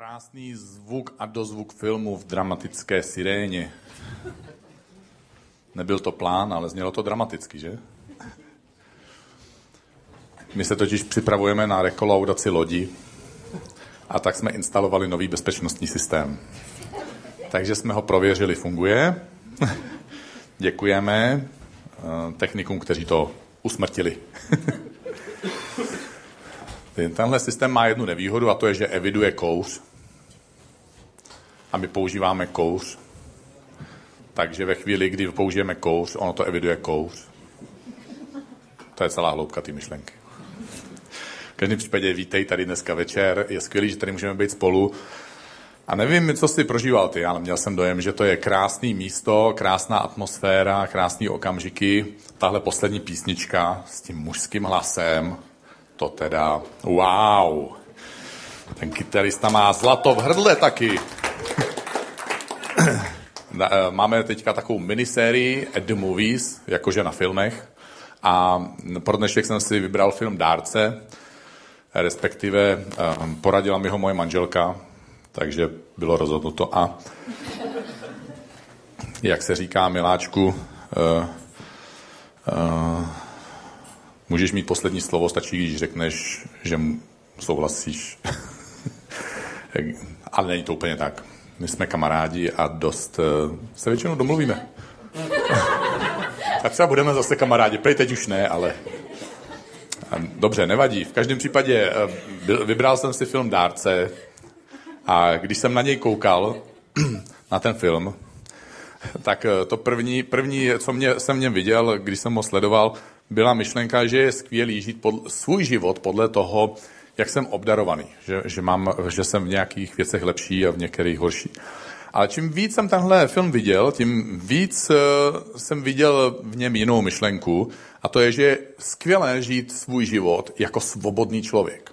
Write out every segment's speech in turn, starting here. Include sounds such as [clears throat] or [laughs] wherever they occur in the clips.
krásný zvuk a dozvuk filmu v dramatické siréně. Nebyl to plán, ale znělo to dramaticky, že? My se totiž připravujeme na rekolaudaci lodi a tak jsme instalovali nový bezpečnostní systém. Takže jsme ho prověřili, funguje. [laughs] Děkujeme eh, technikům, kteří to usmrtili. [laughs] Tenhle systém má jednu nevýhodu a to je, že eviduje kouř. A my používáme kouř. Takže ve chvíli, kdy použijeme kouř, ono to eviduje kouř. To je celá hloubka té myšlenky. V každém případě vítej tady dneska večer. Je skvělý, že tady můžeme být spolu. A nevím, co jsi prožíval ty, ale měl jsem dojem, že to je krásný místo, krásná atmosféra, krásný okamžiky. Tahle poslední písnička s tím mužským hlasem, to teda wow. Ten kytarista má zlato v hrdle taky. [clears throat] Eh, máme teďka takovou minisérii At the Movies, jakože na filmech. A pro dnešek jsem si vybral film Dárce, respektive eh, poradila mi ho moje manželka, takže bylo rozhodnuto. A jak se říká, miláčku, uh, můžeš mít poslední slovo, stačí, když řekneš, že souhlasíš. [laughs] Ale není to úplně tak. My jsme kamarádi a dost uh, se většinou domluvíme. [laughs] tak třeba budeme zase kamarádi. Prej teď už ne, ale... Dobře, nevadí. V každém případě vybral jsem si film Dárce, a když jsem na něj koukal, [clears throat] na ten film, tak eh, to první, první co mě, jsem mě viděl, když jsem ho sledoval, byla myšlenka, že je skvělý žít pod, svůj život podle toho, jak jsem obdarovaný, že, že, mám, že jsem v nějakých věcech lepší a v některých horší. Ale čím víc jsem tenhle film viděl, tím víc uh, jsem viděl v něm jinou myšlenku, a to je, že je skvělé žít svůj život jako svobodný člověk.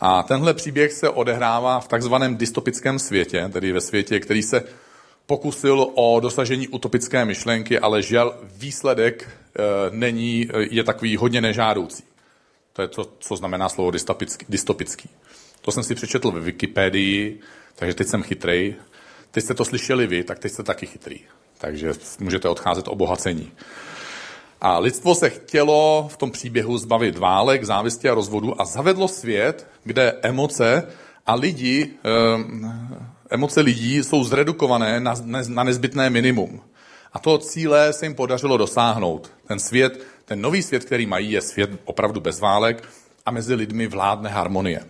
A tenhle příběh se odehrává v takzvaném dystopickém světě, tedy ve světě, který se pokusil o dosažení utopické myšlenky, ale žel výsledek e, není, je takový hodně nežádoucí. To je to, co znamená slovo dystopický. To jsem si přečetl ve Wikipedii, takže teď jsem chytrej. Teď jste to slyšeli vy, tak teď jste taky chytrý. Takže můžete odcházet obohacení. A lidstvo se chtělo v tom příběhu zbavit válek, závisti a rozvodu a zavedlo svět, kde emoce a lidi, emoce lidí jsou zredukované na, na nezbytné minimum. A toho cíle se jim podařilo dosáhnout. Ten svět, ten nový svět, který mají, je svět opravdu bez válek a mezi lidmi vládne harmonie.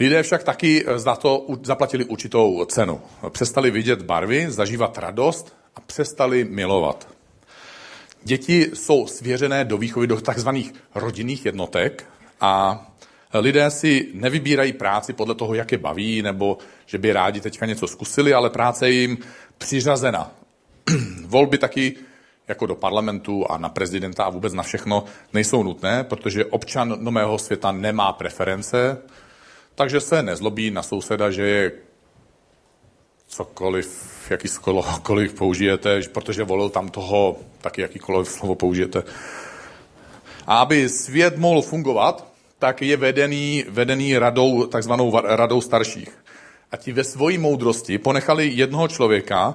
Lidé však taky za to zaplatili určitou cenu. Přestali vidět barvy, zažívat radost a přestali milovat. Děti jsou svěřené do výchovy do takzvaných rodinných jednotek a lidé si nevybírají práci podle toho, jak je baví, nebo že by rádi teďka něco zkusili, ale práce je jim přiřazena. [clears throat] Volby taky jako do parlamentu a na prezidenta a vůbec na všechno nejsou nutné, protože občan nového světa nemá preference, takže se nezlobí na souseda, že je cokoliv, jakýkoliv použijete, protože volil tam toho, taky jakýkoliv slovo použijete. A aby svět mohl fungovat, tak je vedený, vedený radou, takzvanou radou starších. A ti ve své moudrosti ponechali jednoho člověka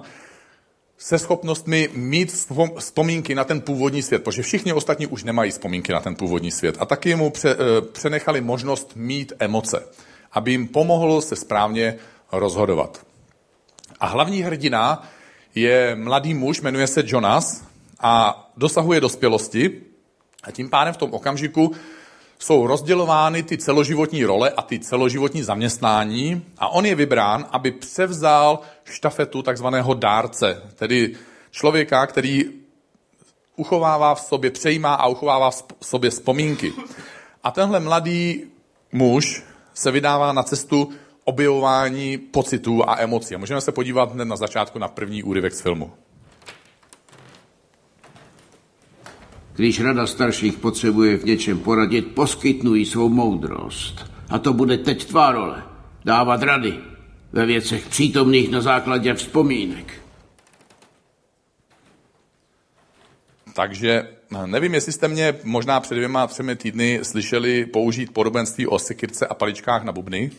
se schopnostmi mít vzpomínky na ten původní svět, protože všichni ostatní už nemají vzpomínky na ten původní svět. A taky mu pře, eh, přenechali možnost mít emoce, aby jim pomohlo se správně rozhodovat. A hlavní hrdina je mladý muž, jmenuje se Jonas a dosahuje dospělosti a tím pádem v tom okamžiku jsou rozdělovány ty celoživotní role a ty celoživotní zaměstnání a on je vybrán, aby převzal štafetu takzvaného dárce, tedy člověka, který uchovává v sobě, přejímá a uchovává v sobě vzpomínky. A tenhle mladý muž se vydává na cestu objevování pocitů a emocí. A můžeme se podívat hned na začátku na první úryvek z filmu. Když rada starších potřebuje v něčem poradit, poskytnu jí svou moudrost. A to bude teď tvá role. Dávat rady ve věcech přítomných na základě vzpomínek. Takže nevím, jestli jste mě možná před dvěma, třemi týdny slyšeli použít podobenství o sekirce a paličkách na bubny.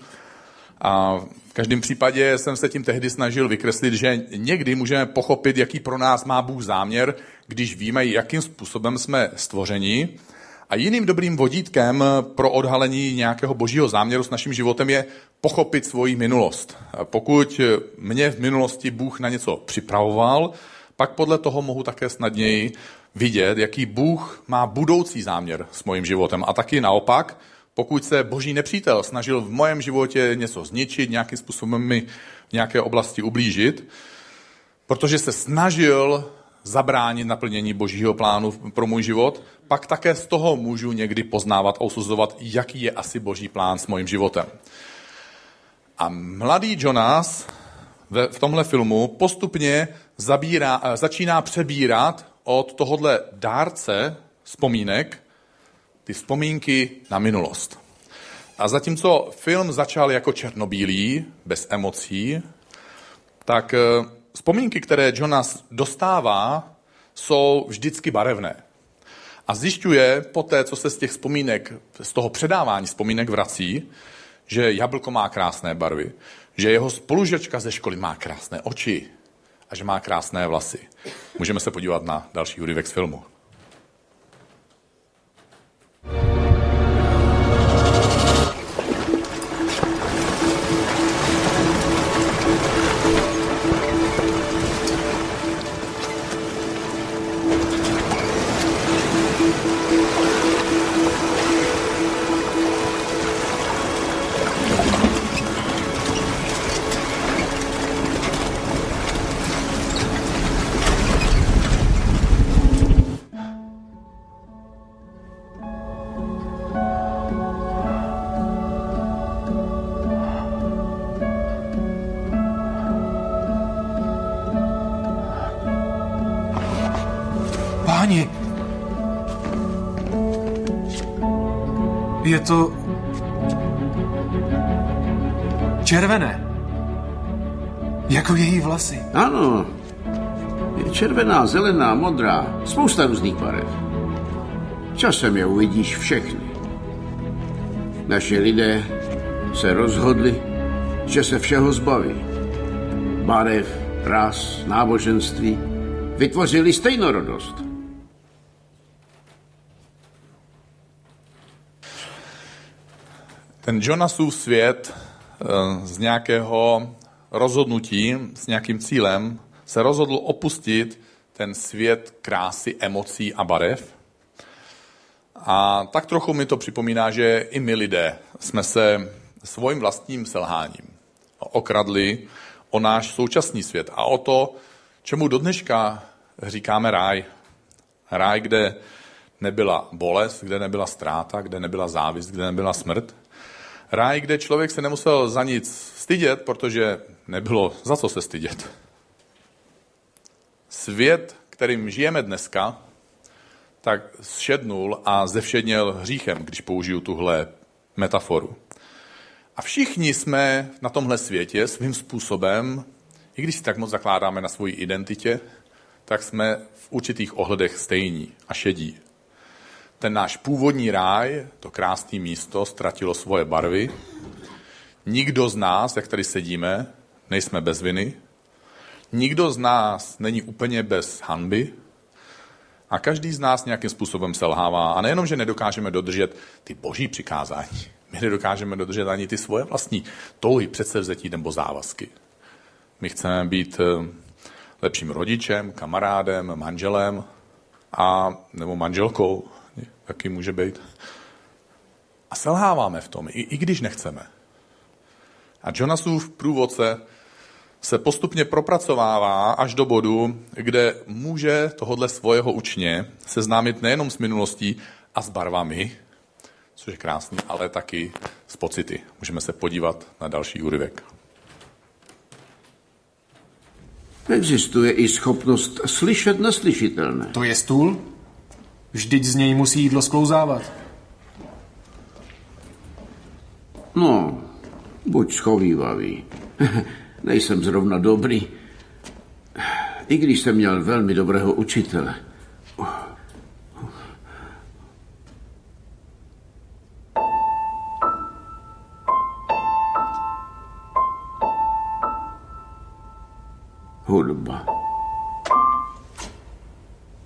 A každém případě jsem se tím tehdy snažil vykreslit, že někdy můžeme pochopit, jaký pro nás má Bůh záměr, když víme, jakým způsobem jsme stvořeni. A jiným dobrým vodítkem pro odhalení nějakého božího záměru s naším životem je pochopit svoji minulost. Pokud mě v minulosti Bůh na něco připravoval, pak podle toho mohu také snadněji vidět, jaký Bůh má budoucí záměr s mojím životem. A taky naopak, pokud se boží nepřítel snažil v mém životě něco zničit, nějakým způsobem mi v nějaké oblasti ublížit, protože se snažil zabránit naplnění božího plánu pro můj život, pak také z toho můžu někdy poznávat a usuzovat, jaký je asi boží plán s mojím životem. A mladý Jonas v tomhle filmu postupně zabírá, eh, začíná přebírat od tohohle dárce vzpomínek ty vzpomínky na minulost. A zatímco film začal jako černobílý, bez emocí, tak eh, vzpomínky, které Jonas dostává, jsou vždycky barevné. A zjišťuje po té, co se z těch vzpomínek, z toho předávání vzpomínek vrací, že jablko má krásné barvy, že jeho spolužečka ze školy má krásné oči a že má krásné vlasy. Můžeme se podívat na další úryvek z filmu. Je to... červené. Jako její vlasy. Ano. Je červená, zelená, modrá. Spousta různých barev. Časem je uvidíš všechny. Naši lidé se rozhodli, že se všeho zbaví. Barev, ras, náboženství. Vytvořili stejnorodost. Ten Jonasův svět eh, z nějakého rozhodnutí, s nějakým cílem, se rozhodl opustit ten svět krásy, emocí a barev. A tak trochu mi to připomíná, že i my lidé jsme se svým vlastním selháním okradli o náš současný svět a o to, čemu do dneška říkáme ráj. Ráj, kde nebyla bolest, kde nebyla ztráta, kde nebyla závist, kde nebyla smrt. Ráj, kde člověk se nemusel za nic stydět, protože nebylo za co se stydět. Svět, kterým žijeme dneska, tak zšednul a zevšedněl hříchem, když použiju tuhle metaforu. A všichni jsme na tomhle světě svým způsobem, i když si tak moc zakládáme na svoji identitě, tak jsme v určitých ohledech stejní a šedí ten náš původní ráj, to krásné místo, ztratilo svoje barvy. Nikdo z nás, jak tady sedíme, nejsme bez viny. Nikdo z nás není úplně bez hanby. A každý z nás nějakým způsobem selhává. A nejenom, že nedokážeme dodržet ty boží přikázání, my nedokážeme dodržet ani ty svoje vlastní touhy, předsevzetí nebo závazky. My chceme být eh, lepším rodičem, kamarádem, manželem a nebo manželkou jaký může být. A selháváme v tom, i, i když nechceme. A Jonasův průvodce se postupně propracovává až do bodu, kde může tohodle svého učně seznámit nejenom s minulostí a s barvami, což je krásný, ale taky s pocity. Můžeme se podívat na další úryvek. Existuje i schopnost slyšet neslyšitelné. To je stůl? Vždyť z něj musí jídlo sklouzávat. No, buď schovývavý. [laughs] Nejsem zrovna dobrý. I když jsem měl velmi dobrého učitele. Hudba.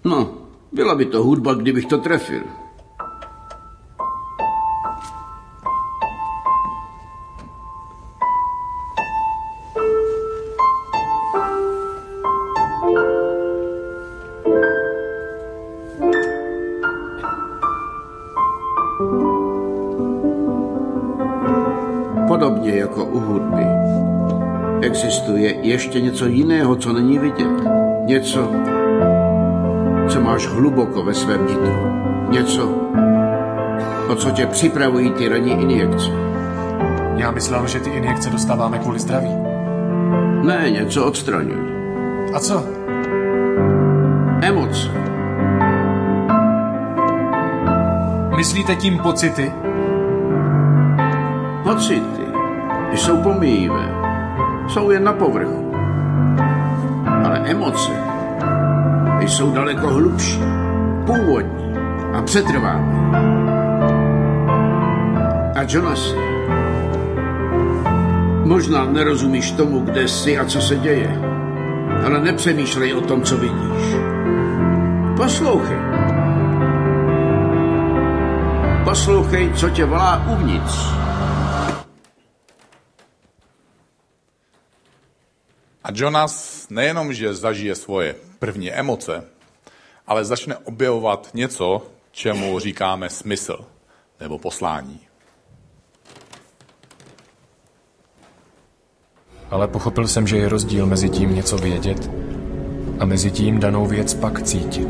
No, byla by to hudba, kdybych to trefil. Podobně jako u hudby existuje ještě něco jiného, co není vidět. Něco, co máš hluboko ve svém nitru. Něco, o co tě připravují ty ranní injekce. Já myslel, že ty injekce dostáváme kvůli zdraví. Ne, něco odstraňují. A co? Emoce. Myslíte tím pocity? Pocity jsou pomíjivé. Jsou jen na povrchu. Ale emoce jsou daleko hlubší, původní a přetrvávají. A Jonasi, možná nerozumíš tomu, kde jsi a co se děje, ale nepřemýšlej o tom, co vidíš. Poslouchej. Poslouchej, co tě volá uvnitř. A Jonas nejenom, že zažije svoje první emoce, ale začne objevovat něco, čemu říkáme smysl nebo poslání. Ale pochopil jsem, že je rozdíl mezi tím něco vědět a mezi tím danou věc pak cítit.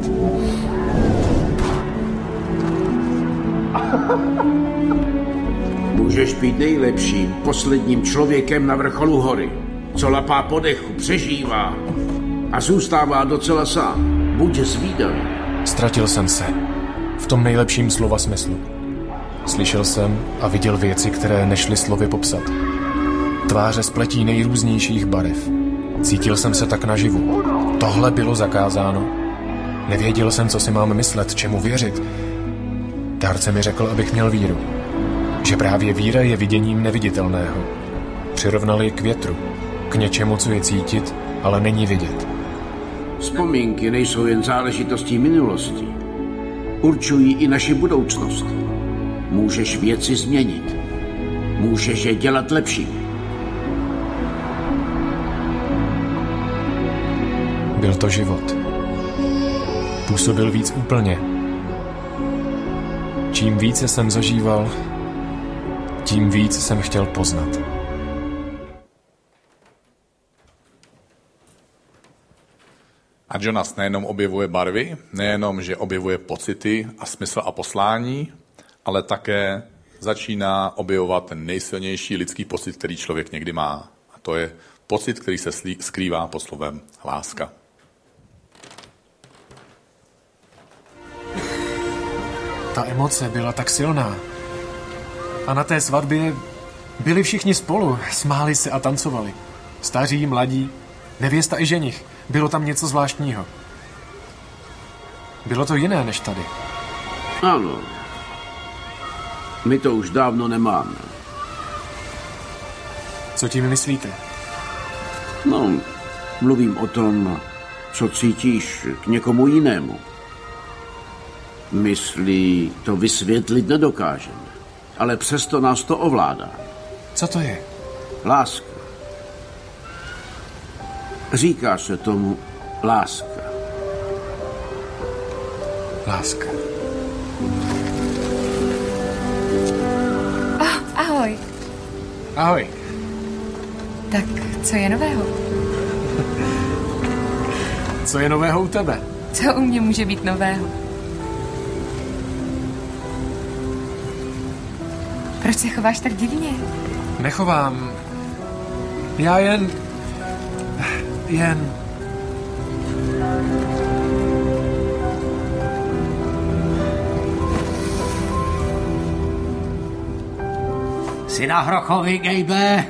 Můžeš být nejlepším, posledním člověkem na vrcholu hory, co lapá po dechu, přežívá a zůstává docela sám. Buď zvídavý. Ztratil jsem se. V tom nejlepším slova smyslu. Slyšel jsem a viděl věci, které nešly slovy popsat. Tváře spletí nejrůznějších barev. Cítil jsem se tak naživu. Tohle bylo zakázáno. Nevěděl jsem, co si mám myslet, čemu věřit. Dárce mi řekl, abych měl víru. Že právě víra je viděním neviditelného. Přirovnal ji k větru, k něčemu, co je cítit, ale není vidět. Vzpomínky nejsou jen záležitostí minulosti. Určují i naši budoucnost. Můžeš věci změnit. Můžeš je dělat lepší. Byl to život. Působil víc úplně. Čím více jsem zažíval, tím víc jsem chtěl poznat. Jonas nejenom objevuje barvy, nejenom, že objevuje pocity a smysl a poslání, ale také začíná objevovat ten nejsilnější lidský pocit, který člověk někdy má. A to je pocit, který se skrývá pod slovem láska. Ta emoce byla tak silná. A na té svatbě byli všichni spolu, smáli se a tancovali. Staří, mladí, nevěsta i ženich. Bylo tam něco zvláštního. Bylo to jiné než tady. Ano. My to už dávno nemáme. Co tím myslíte? No, mluvím o tom, co cítíš k někomu jinému. Myslí to vysvětlit nedokážeme, ale přesto nás to ovládá. Co to je? Láska. Říká se tomu láska. Láska. Oh, ahoj. Ahoj. Tak co je nového? [laughs] Co je nového u tebe? Co u mě může být nového? Proč se chováš tak divně? Nechovám. Já jen... Jen... Jsi na Hrochovi, Gejbe?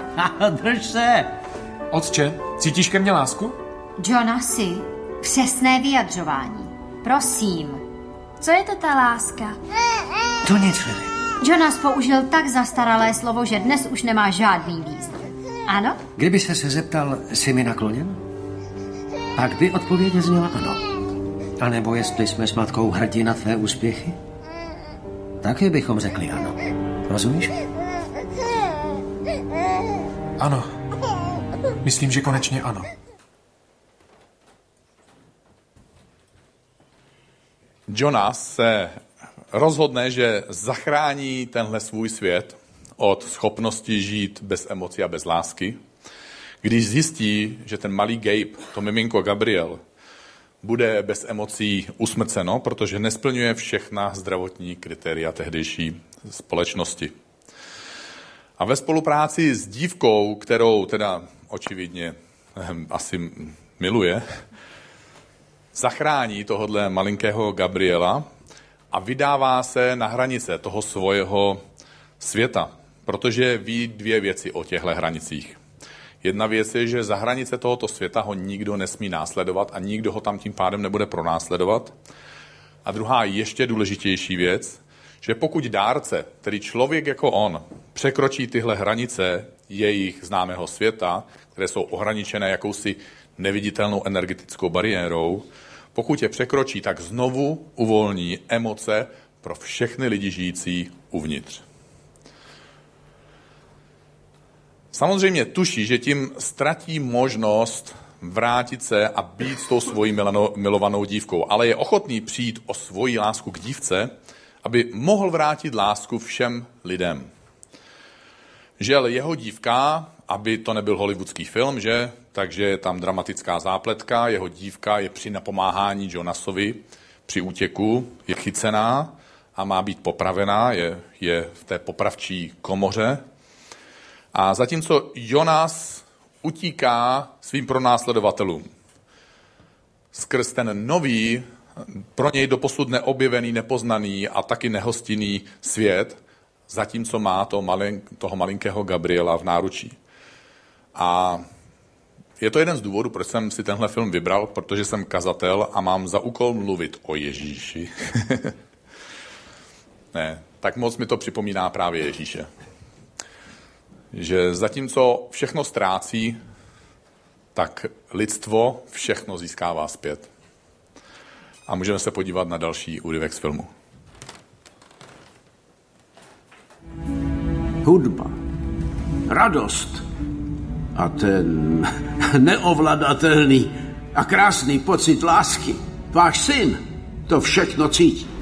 [laughs] Drž se. Otče, cítíš ke mně lásku? Jonasi, přesné vyjadřování. Prosím. Co je to ta láska? To nic, Filip. Jonas použil tak zastaralé slovo, že dnes už nemá žádný význam. Ano? Kdyby se se zeptal, jsi mi nakloněn? Pak by odpověď zněla ano. A nebo jestli jsme s matkou hrdí na tvé úspěchy? Taky bychom řekli ano. Rozumíš? Ano. Myslím, že konečně ano. Jonas se rozhodne, že zachrání tenhle svůj svět od schopnosti žít bez emocí a bez lásky, když zjistí, že ten malý Gabe, to miminko Gabriel, bude bez emocí usmrceno, protože nesplňuje všechna zdravotní kritéria tehdejší společnosti. A ve spolupráci s dívkou, kterou teda očividně ehm, asi miluje, zachrání tohodle malinkého Gabriela a vydává se na hranice toho svého světa, protože ví dvě věci o těchto hranicích. Jedna věc je, že za hranice tohoto světa ho nikdo nesmí následovat a nikdo ho tam tím pádem nebude pronásledovat. A druhá ještě důležitější věc, že pokud dárce, tedy člověk jako on, překročí tyhle hranice jejich známého světa, které jsou ohraničené jakousi neviditelnou energetickou bariérou, pokud je překročí, tak znovu uvolní emoce pro všechny lidi žijící uvnitř. Samozřejmě tuší, že tím ztratí možnost vrátit se a být s tou svojí milovanou dívkou, ale je ochotný přijít o svoji lásku k dívce, aby mohl vrátit lásku všem lidem. Žel jeho dívka, aby to nebyl hollywoodský film, že? Takže je tam dramatická zápletka, jeho dívka je při napomáhání Jonasovi při útěku, je chycená a má být popravená, je, je v té popravčí komoře. A zatímco Jonas utíká svým pronásledovatelům skrz ten nový, pro něj doposud neobjevený, nepoznaný a taky nehostinný svět, zatímco má to malin, toho malinkého Gabriela v náručí. A je to jeden z důvodů, proč jsem si tenhle film vybral, protože jsem kazatel a mám za úkol mluvit o Ježíši. [laughs] ne, tak moc mi to připomíná právě Ježíše. Že zatímco všechno ztrácí, tak lidstvo všechno získává zpět. A můžeme se podívat na další úryvek z filmu. Hudba, radost a ten [laughs] neovladatelný a krásný pocit lásky. Váš syn to všechno cítí.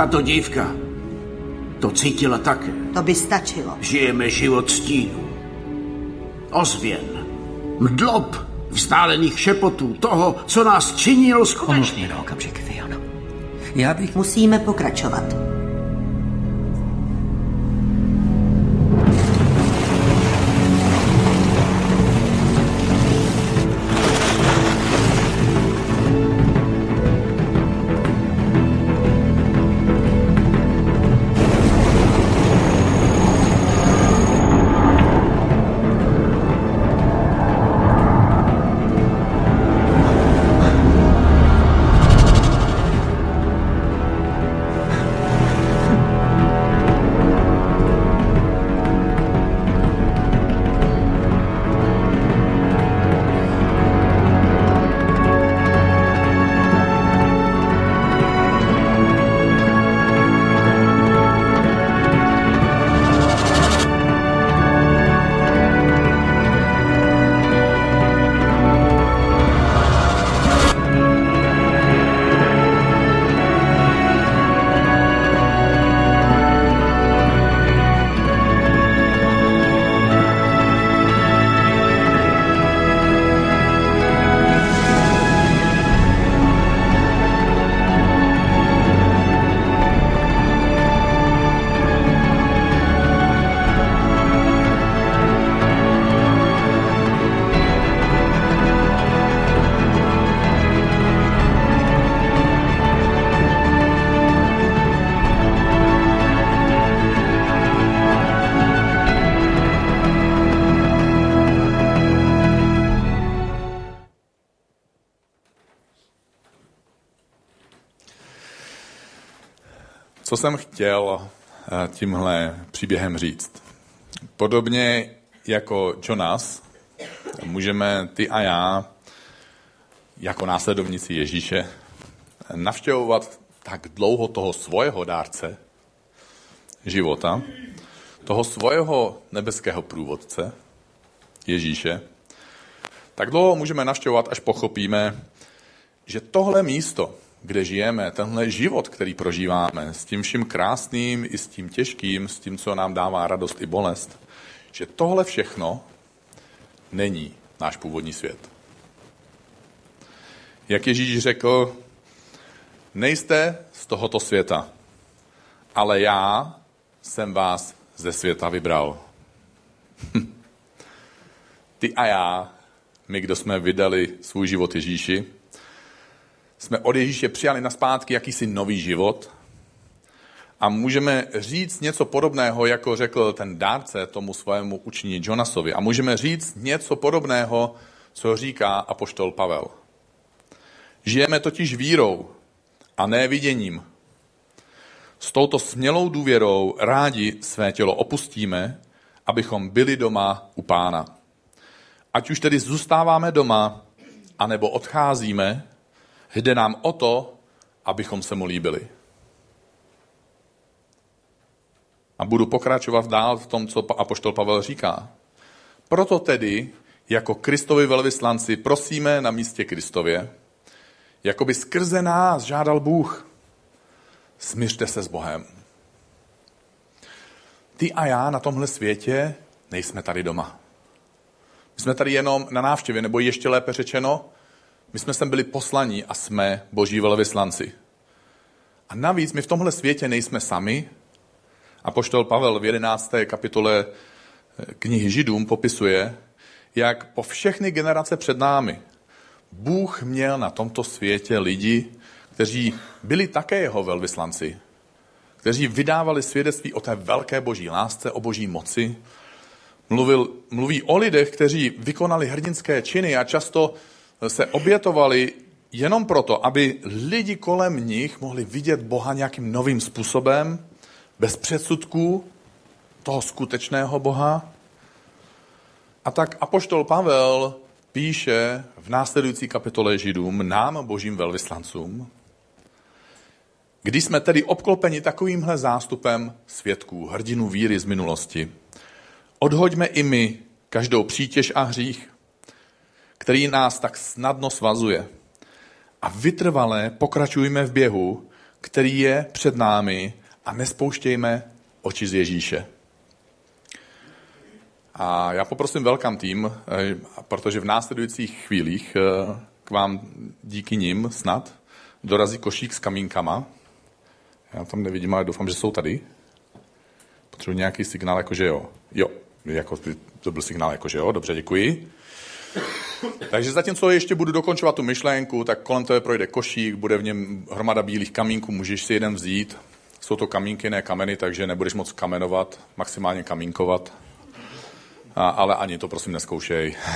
Tato dívka to cítila také. To by stačilo. Žijeme život stínu. Ozvěn. Mdlob vzdálených šepotů toho, co nás činilo skutečně. na okamžik, Fiona. Já bych... Musíme pokračovat. Jsem chtěl eh, tímhle příběhem říct? Podobně jako Jonas, můžeme ty a já, jako následovníci Ježíše, navštěvovat tak dlouho toho svého dárce života, toho svého nebeského průvodce, Ježíše, tak dlouho můžeme navštěvovat, až pochopíme, že tohle místo, kde žijeme, tenhle život, který prožíváme, s tím vším krásným i s tím těžkým, s tím, co nám dává radost i bolest, že tohle všechno není náš původní svět. Jak Ježíš řekl, nejste z tohoto světa, ale já jsem vás ze světa vybral. [laughs] Ty a já, my, kdo jsme vydali svůj život Ježíši, jsme od Ježíše přijali na zpátky jakýsi nový život a můžeme říct něco podobného, jako řekl ten dárce tomu svému učení Jonasovi. A můžeme říct něco podobného, co říká apoštol Pavel. Žijeme totiž vírou a ne viděním. S touto smělou důvěrou rádi své tělo opustíme, abychom byli doma u pána. Ať už tedy zůstáváme doma, anebo odcházíme, jde nám o to, abychom se mu líbili. A budu pokračovat dál v tom, co apoštol Pavel říká. Proto tedy, jako Kristovi velvyslanci, prosíme na místě Kristově, jako by skrze nás žádal Bůh. Smířte se s Bohem. Ty a já na tomhle světě nejsme tady doma. My jsme tady jenom na návštěvě, nebo ještě lépe řečeno, my jsme sem byli poslaní a jsme boží velvyslanci. A navíc my v tomhle světě nejsme sami. A poštol Pavel v 11. kapitole eh, knihy Židům popisuje, jak po všechny generace před námi Bůh měl na tomto světě lidi, kteří byli také jeho velvyslanci, kteří vydávali svědectví o té velké boží lásce, o boží moci. Mluvil, mluví o lidech, kteří vykonali hrdinské činy a často se obětovali jenom proto, aby lidi kolem nich mohli vidět Boha nějakým novým způsobem, bez předsudků toho skutečného Boha. A tak apoštol Pavel píše v následující kapitole Židům nám, božím velvyslancům, když jsme tedy obklopeni takovýmhle zástupem svědků, hrdinů víry z minulosti, odhoďme i my každou přítěž a hřích, který nás tak snadno svazuje. A vytrvalé pokračujme v běhu, který je před námi a nespouštějme oči z Ježíše. A já poprosím velkám tým, eh, protože v následujících chvílích eh, k vám díky nim snad dorazí košík s kamínkama. Já tam nevidím, ale doufám, že jsou tady. Potřebuji nějaký signál, jakože jo. Jo, jako, to byl signál, jakože jo, dobře, děkuji. Takže zatímco ještě budu dokončovat tu myšlenku, tak kolem tebe projde košík, bude v něm hromada bílých kamínků, můžeš si jeden vzít. Jsou to kamínky, ne kameny, takže nebudeš moc kamenovat, maximálně kamínkovat. A, ale ani to prosím neskoušej. [clears throat]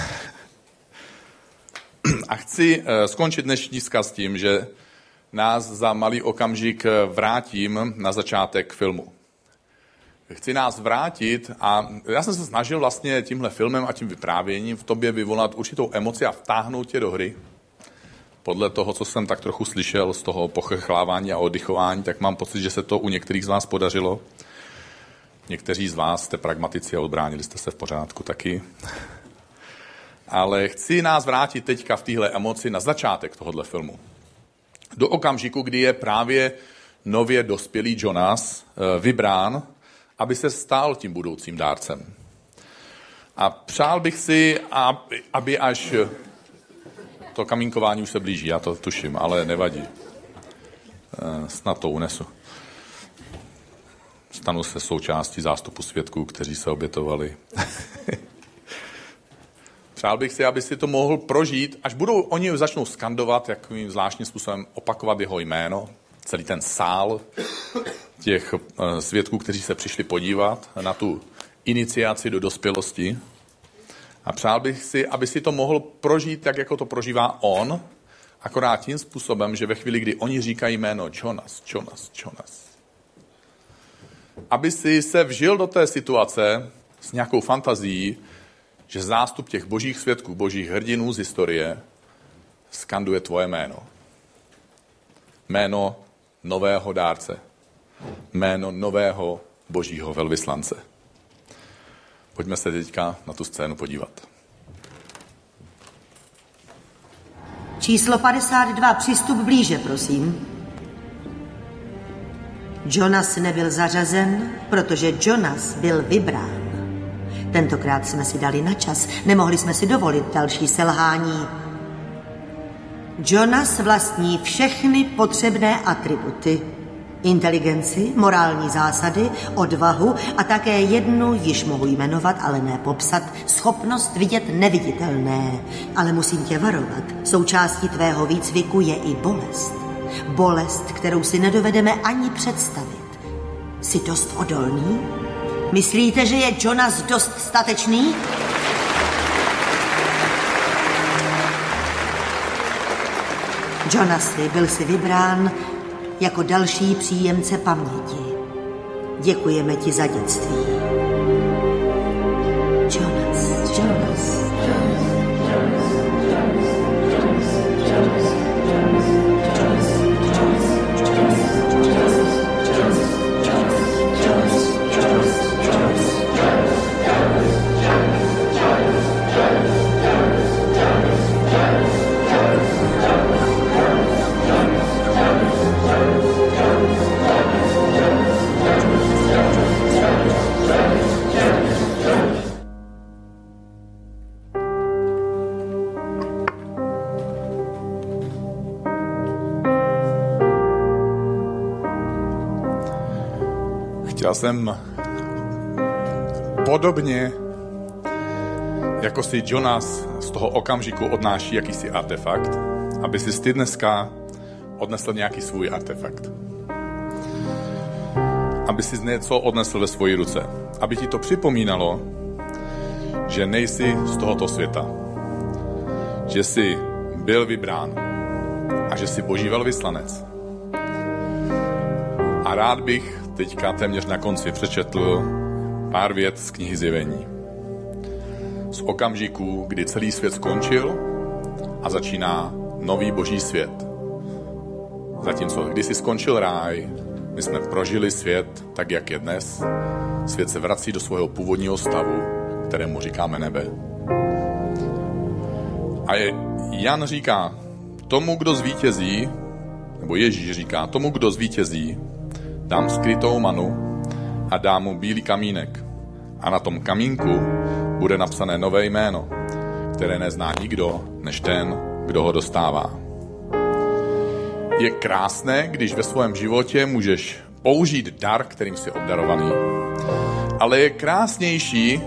A chci uh, skončit dnešní zkaz tím, že nás za malý okamžik vrátím na začátek filmu chci nás vrátit a já jsem se snažil vlastně tímhle filmem a tím vyprávěním v tobě vyvolat určitou emoci a vtáhnout tě do hry. Podle toho, co jsem tak trochu slyšel z toho pochechlávání a oddychování, tak mám pocit, že se to u některých z vás podařilo. Někteří z vás jste pragmatici a odbránili jste se v pořádku taky. Ale chci nás vrátit teďka v téhle emoci na začátek tohohle filmu. Do okamžiku, kdy je právě nově dospělý Jonas eh, vybrán aby se stal tím budoucím dárcem. A přál bych si, aby až to kamínkování už se blíží, já to tuším, ale nevadí. Eh, snad to unesu. Stanu se součástí zástupu svědků, kteří se obětovali. [laughs] Přál bych si, aby si to mohl prožít, až budou oni začnou skandovat, jakým zvláštním způsobem opakovat jeho jméno, celý ten sál těch eh, svědků, kteří se přišli podívat na tu iniciaci do dospělosti. A přál bych si, aby si to mohl prožít tak, jako to prožívá on, akorát tím způsobem, že ve chvíli, kdy oni říkají jméno Jonas, Jonas, Jonas, aby si se vžil do té situace s nějakou fantazí, že zástup těch božích svědků, božích hrdinů z historie skanduje tvoje jméno. Jméno nového dárce. Jméno nového božího velvyslance. Pojďme se teďka na tu scénu podívat. Číslo 52, přistup blíže, prosím. Jonas nebyl zařazen, protože Jonas byl vybrán. Tentokrát jsme si dali na čas, nemohli jsme si dovolit další selhání. Jonas vlastní všechny potřebné atributy. Inteligenci, morální zásady, odvahu a také jednu, již mohu jmenovat, ale ne popsat, schopnost vidět neviditelné. Ale musím tě varovat, součástí tvého výcviku je i bolest. Bolest, kterou si nedovedeme ani představit. Jsi dost odolný? Myslíte, že je Jonas dost statečný? Jonasy, byl si vybrán jako další příjemce paměti. Děkujeme ti za dětství. Jsem podobně, jako si Jonas z toho okamžiku odnáší jakýsi artefakt, aby si ty dneska odnesl nějaký svůj artefakt. Aby si něco odnesl ve svoji ruce. Aby ti to připomínalo, že nejsi z tohoto světa. Že jsi byl vybrán a že jsi boží velvyslanec. A rád bych teďka téměř na konci přečetl pár vět z knihy Zjevení. Z okamžiku, kdy celý svět skončil a začíná nový boží svět. Zatímco když si skončil ráj, my jsme prožili svět tak, jak je dnes. Svět se vrací do svého původního stavu, kterému říkáme nebe. A je, Jan říká, tomu, kdo zvítězí, nebo Ježíš říká, tomu, kdo zvítězí, dám skrytou manu a dám mu bílý kamínek. A na tom kamínku bude napsané nové jméno, které nezná nikdo, než ten, kdo ho dostává. Je krásné, když ve svém životě můžeš použít dar, kterým jsi obdarovaný, ale je krásnější,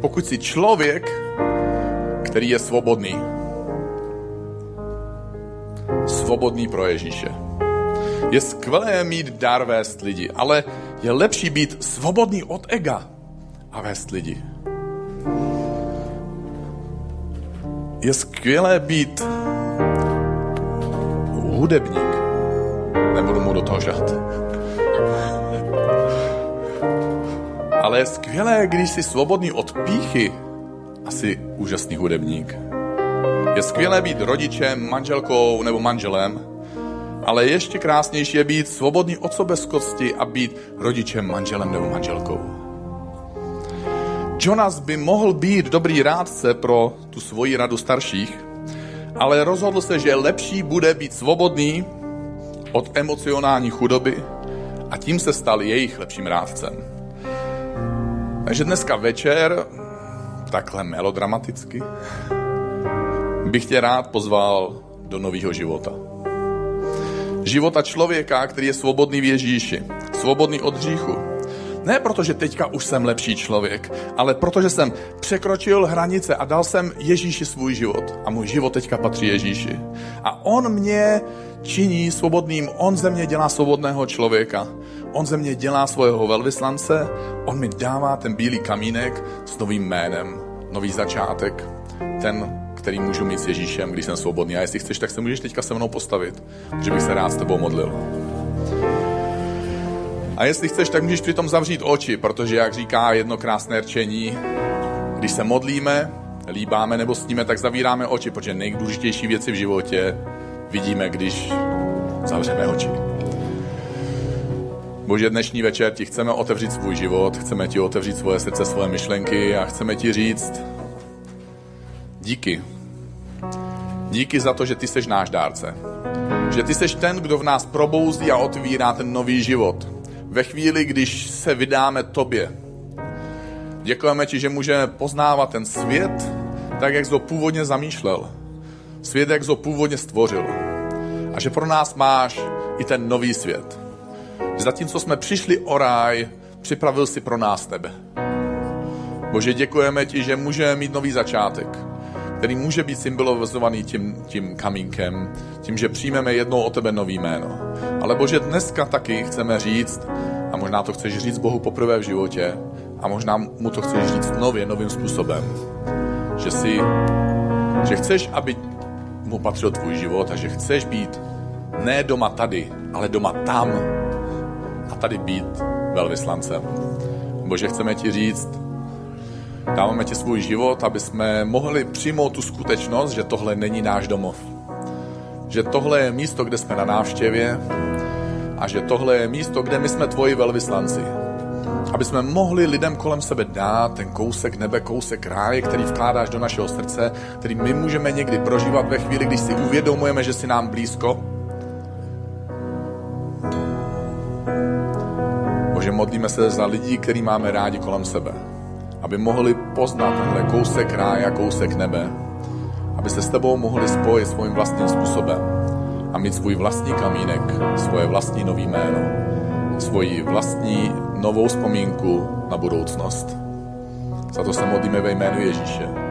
pokud jsi člověk, který je svobodný. Svobodný pro Ježíše. Je skvělé mít dar vést lidi, ale je lepší být svobodný od ega a vést lidi. Je skvělé být hudebník. Nebudu mu do toho žát. Ale je skvělé, když jsi svobodný od píchy a jsi úžasný hudebník. Je skvělé být rodičem, manželkou nebo manželem, ale ještě krásnější je být svobodný od sobeskosti a být rodičem, manželem nebo manželkou. Jonas by mohl být dobrý rádce pro tu svoji radu starších, ale rozhodl se, že lepší bude být svobodný od emocionální chudoby a tím se stal jejich lepším rádcem. Takže dneska večer, takhle melodramaticky, bych tě rád pozval do nového života. Života člověka, který je svobodný v Ježíši, svobodný od hříchu. Ne proto, že teďka už jsem lepší člověk, ale protože jsem překročil hranice a dal jsem Ježíši svůj život. A můj život teďka patří Ježíši. A on mě činí svobodným, on ze mě dělá svobodného člověka. On ze mě dělá svého velvyslance, on mi dává ten bílý kamínek s novým jménem, nový začátek. Ten, který můžu mít s Ježíšem, když jsem svobodný. A jestli chceš, tak se můžeš teďka se mnou postavit, že bych se rád s tebou modlil. A jestli chceš, tak můžeš přitom zavřít oči, protože, jak říká jedno krásné rčení, když se modlíme, líbáme nebo sníme, tak zavíráme oči, protože nejdůležitější věci v životě vidíme, když zavřeme oči. Bože, dnešní večer ti chceme otevřít svůj život, chceme ti otevřít svoje srdce, svoje myšlenky a chceme ti říct díky. Díky za to, že ty jsi náš dárce. Že ty jsi ten, kdo v nás probouzí a otvírá ten nový život. Ve chvíli, když se vydáme tobě. Děkujeme ti, že můžeme poznávat ten svět tak, jak jsi ho původně zamýšlel. Svět, jak jsi ho původně stvořil. A že pro nás máš i ten nový svět. Zatímco jsme přišli o ráj, připravil si pro nás tebe. Bože, děkujeme ti, že můžeme mít nový začátek, který může být symbolizovaný tím, tím kamínkem, tím, že přijmeme jednou o tebe nový jméno. Ale Bože, dneska taky chceme říct, a možná to chceš říct Bohu poprvé v životě, a možná mu to chceš říct nově, novým způsobem, že si, že chceš, aby mu patřil tvůj život a že chceš být ne doma tady, ale doma tam a tady být velvyslancem. Bože, chceme ti říct, dáváme ti svůj život, aby jsme mohli přijmout tu skutečnost, že tohle není náš domov. Že tohle je místo, kde jsme na návštěvě a že tohle je místo, kde my jsme tvoji velvyslanci aby jsme mohli lidem kolem sebe dát ten kousek nebe, kousek ráje, který vkládáš do našeho srdce, který my můžeme někdy prožívat ve chvíli, když si uvědomujeme, že si nám blízko. Bože, modlíme se za lidí, který máme rádi kolem sebe, aby mohli poznat tenhle kousek ráje a kousek nebe, aby se s tebou mohli spojit svým vlastním způsobem a mít svůj vlastní kamínek, svoje vlastní nový jméno, svoji vlastní novou vzpomínku na budoucnost. Za to se modlíme ve jménu Ježíše.